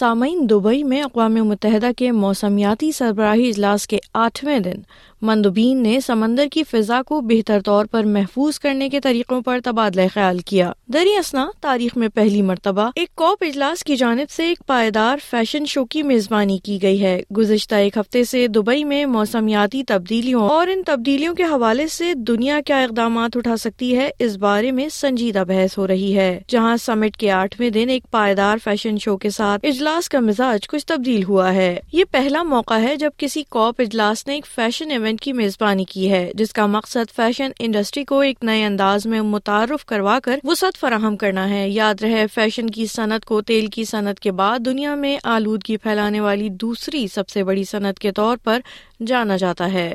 سامعین دبئی میں اقوام متحدہ کے موسمیاتی سربراہی اجلاس کے آٹھویں دن مندوبین نے سمندر کی فضا کو بہتر طور پر محفوظ کرنے کے طریقوں پر تبادلہ خیال کیا دری اسنا تاریخ میں پہلی مرتبہ ایک کوپ اجلاس کی جانب سے ایک پائیدار فیشن شو کی میزبانی کی گئی ہے گزشتہ ایک ہفتے سے دبئی میں موسمیاتی تبدیلیوں اور ان تبدیلیوں کے حوالے سے دنیا کیا اقدامات اٹھا سکتی ہے اس بارے میں سنجیدہ بحث ہو رہی ہے جہاں سمٹ کے آٹھویں دن ایک پائیدار فیشن شو کے ساتھ اجلاس اجلاس کا مزاج کچھ تبدیل ہوا ہے یہ پہلا موقع ہے جب کسی کوپ اجلاس نے ایک فیشن ایونٹ کی میزبانی کی ہے جس کا مقصد فیشن انڈسٹری کو ایک نئے انداز میں متعارف کروا کر وسعت فراہم کرنا ہے یاد رہے فیشن کی صنعت کو تیل کی صنعت کے بعد دنیا میں آلودگی پھیلانے والی دوسری سب سے بڑی صنعت کے طور پر جانا جاتا ہے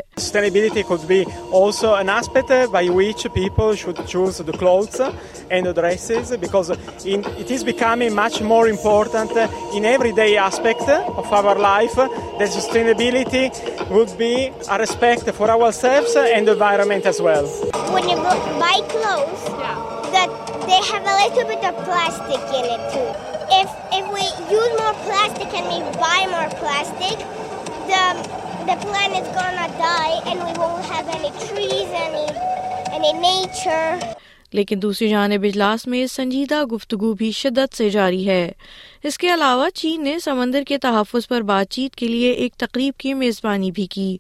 If, if the planet's gonna die and we won't have any any, any trees, nature. لیکن دوسری جانب اجلاس میں سنجیدہ گفتگو بھی شدت سے جاری ہے اس کے علاوہ چین نے سمندر کے تحفظ پر بات چیت کے لیے ایک تقریب کی میزبانی بھی کی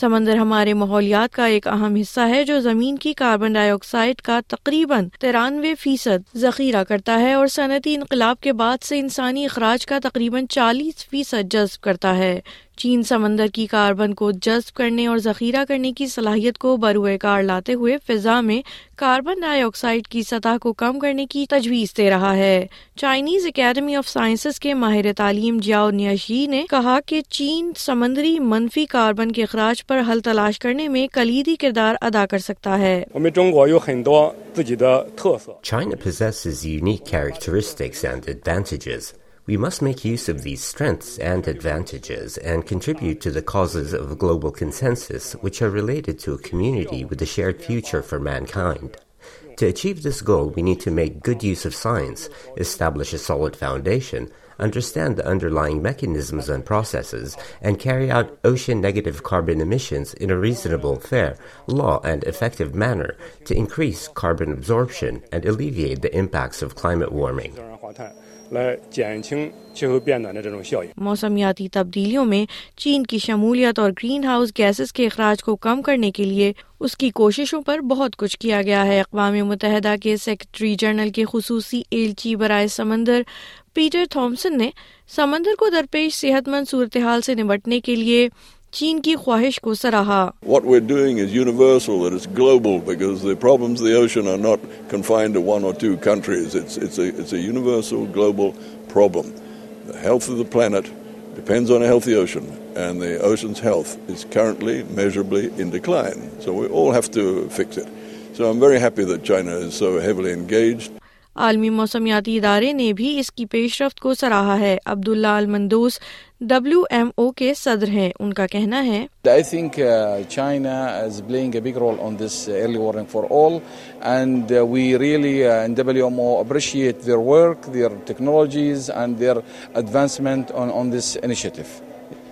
سمندر ہمارے ماحولیات کا ایک اہم حصہ ہے جو زمین کی کاربن ڈائی آکسائڈ کا تقریباً ترانوے فیصد ذخیرہ کرتا ہے اور صنعتی انقلاب کے بعد سے انسانی اخراج کا تقریباً چالیس فیصد جذب کرتا ہے چین سمندر کی کاربن کو جذب کرنے اور ذخیرہ کرنے کی صلاحیت کو بروئے کار لاتے ہوئے فضا میں کاربن ڈائی آکسائڈ کی سطح کو کم کرنے کی تجویز دے رہا ہے چائنیز اکیڈمی آف سائنس کے ماہر تعلیم جاؤ نیاشی نے کہا کہ چین سمندری منفی کاربن کے اخراج پر حل تلاش کرنے میں کلیدی کردار ادا کر سکتا ہے We must make use of these strengths and advantages and contribute to the causes of global consensus which are related to a community with a shared future for mankind. To achieve this goal, we need to make good use of science, establish a solid foundation, understand the underlying mechanisms and processes, and carry out ocean-negative carbon emissions in a reasonable, fair, law, and effective manner to increase carbon absorption and alleviate the impacts of climate warming. 来减轻气候变暖的这种效应。موسمیاتی تبدیلیوں میں چین کی شمولیت اور green house gases کے اخراج کو کم کرنے کے لیے اس کی کوششوں پر بہت کچھ کیا گیا ہے اقوام متحدہ کے سیکرٹری جنرل کے خصوصی ایلچی برائے سمندر پیٹر تھامسن نے سمندر کو درپیش صحت مند صورتحال سے نمٹنے کے لیے چین کی خواہش کو سراہا عالمی موسمیاتی ادارے نے بھی اس کی پیش رفت کو سراہا ہے عبداللہ المندوس ڈبلو ایم او کے صدر ہیں ان کا کہنا ہے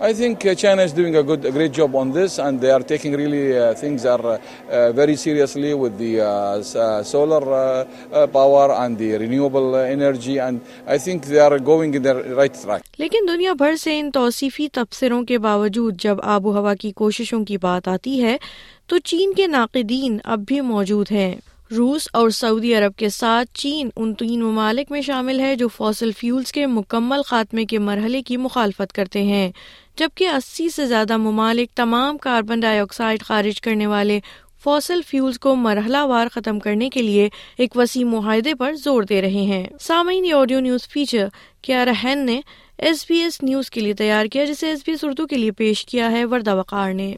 I think China is doing a good, a great job on this, and they are taking really uh, things are uh, very seriously with the uh, uh, solar uh, uh, power and the renewable energy, and I think they are going in the right track. لیکن دنیا بھر سے ان توصیفی تبصروں کے باوجود جب آب و ہوا کی کوششوں کی بات آتی ہے تو چین کے ناقدین اب بھی موجود ہیں روس اور سعودی عرب کے ساتھ چین ان تین ممالک میں شامل ہے جو فوسل فیولز کے مکمل خاتمے کے مرحلے کی مخالفت کرتے ہیں جبکہ اسی سے زیادہ ممالک تمام کاربن ڈائی آکسائڈ خارج کرنے والے فوسل فیولز کو مرحلہ وار ختم کرنے کے لیے ایک وسیع معاہدے پر زور دے رہے ہیں سامعین آڈیو نیوز فیچر کیا رہن نے ایس بی ایس نیوز کے لیے تیار کیا جسے ایس بی ایس اردو کے لیے پیش کیا ہے وردہ وقار نے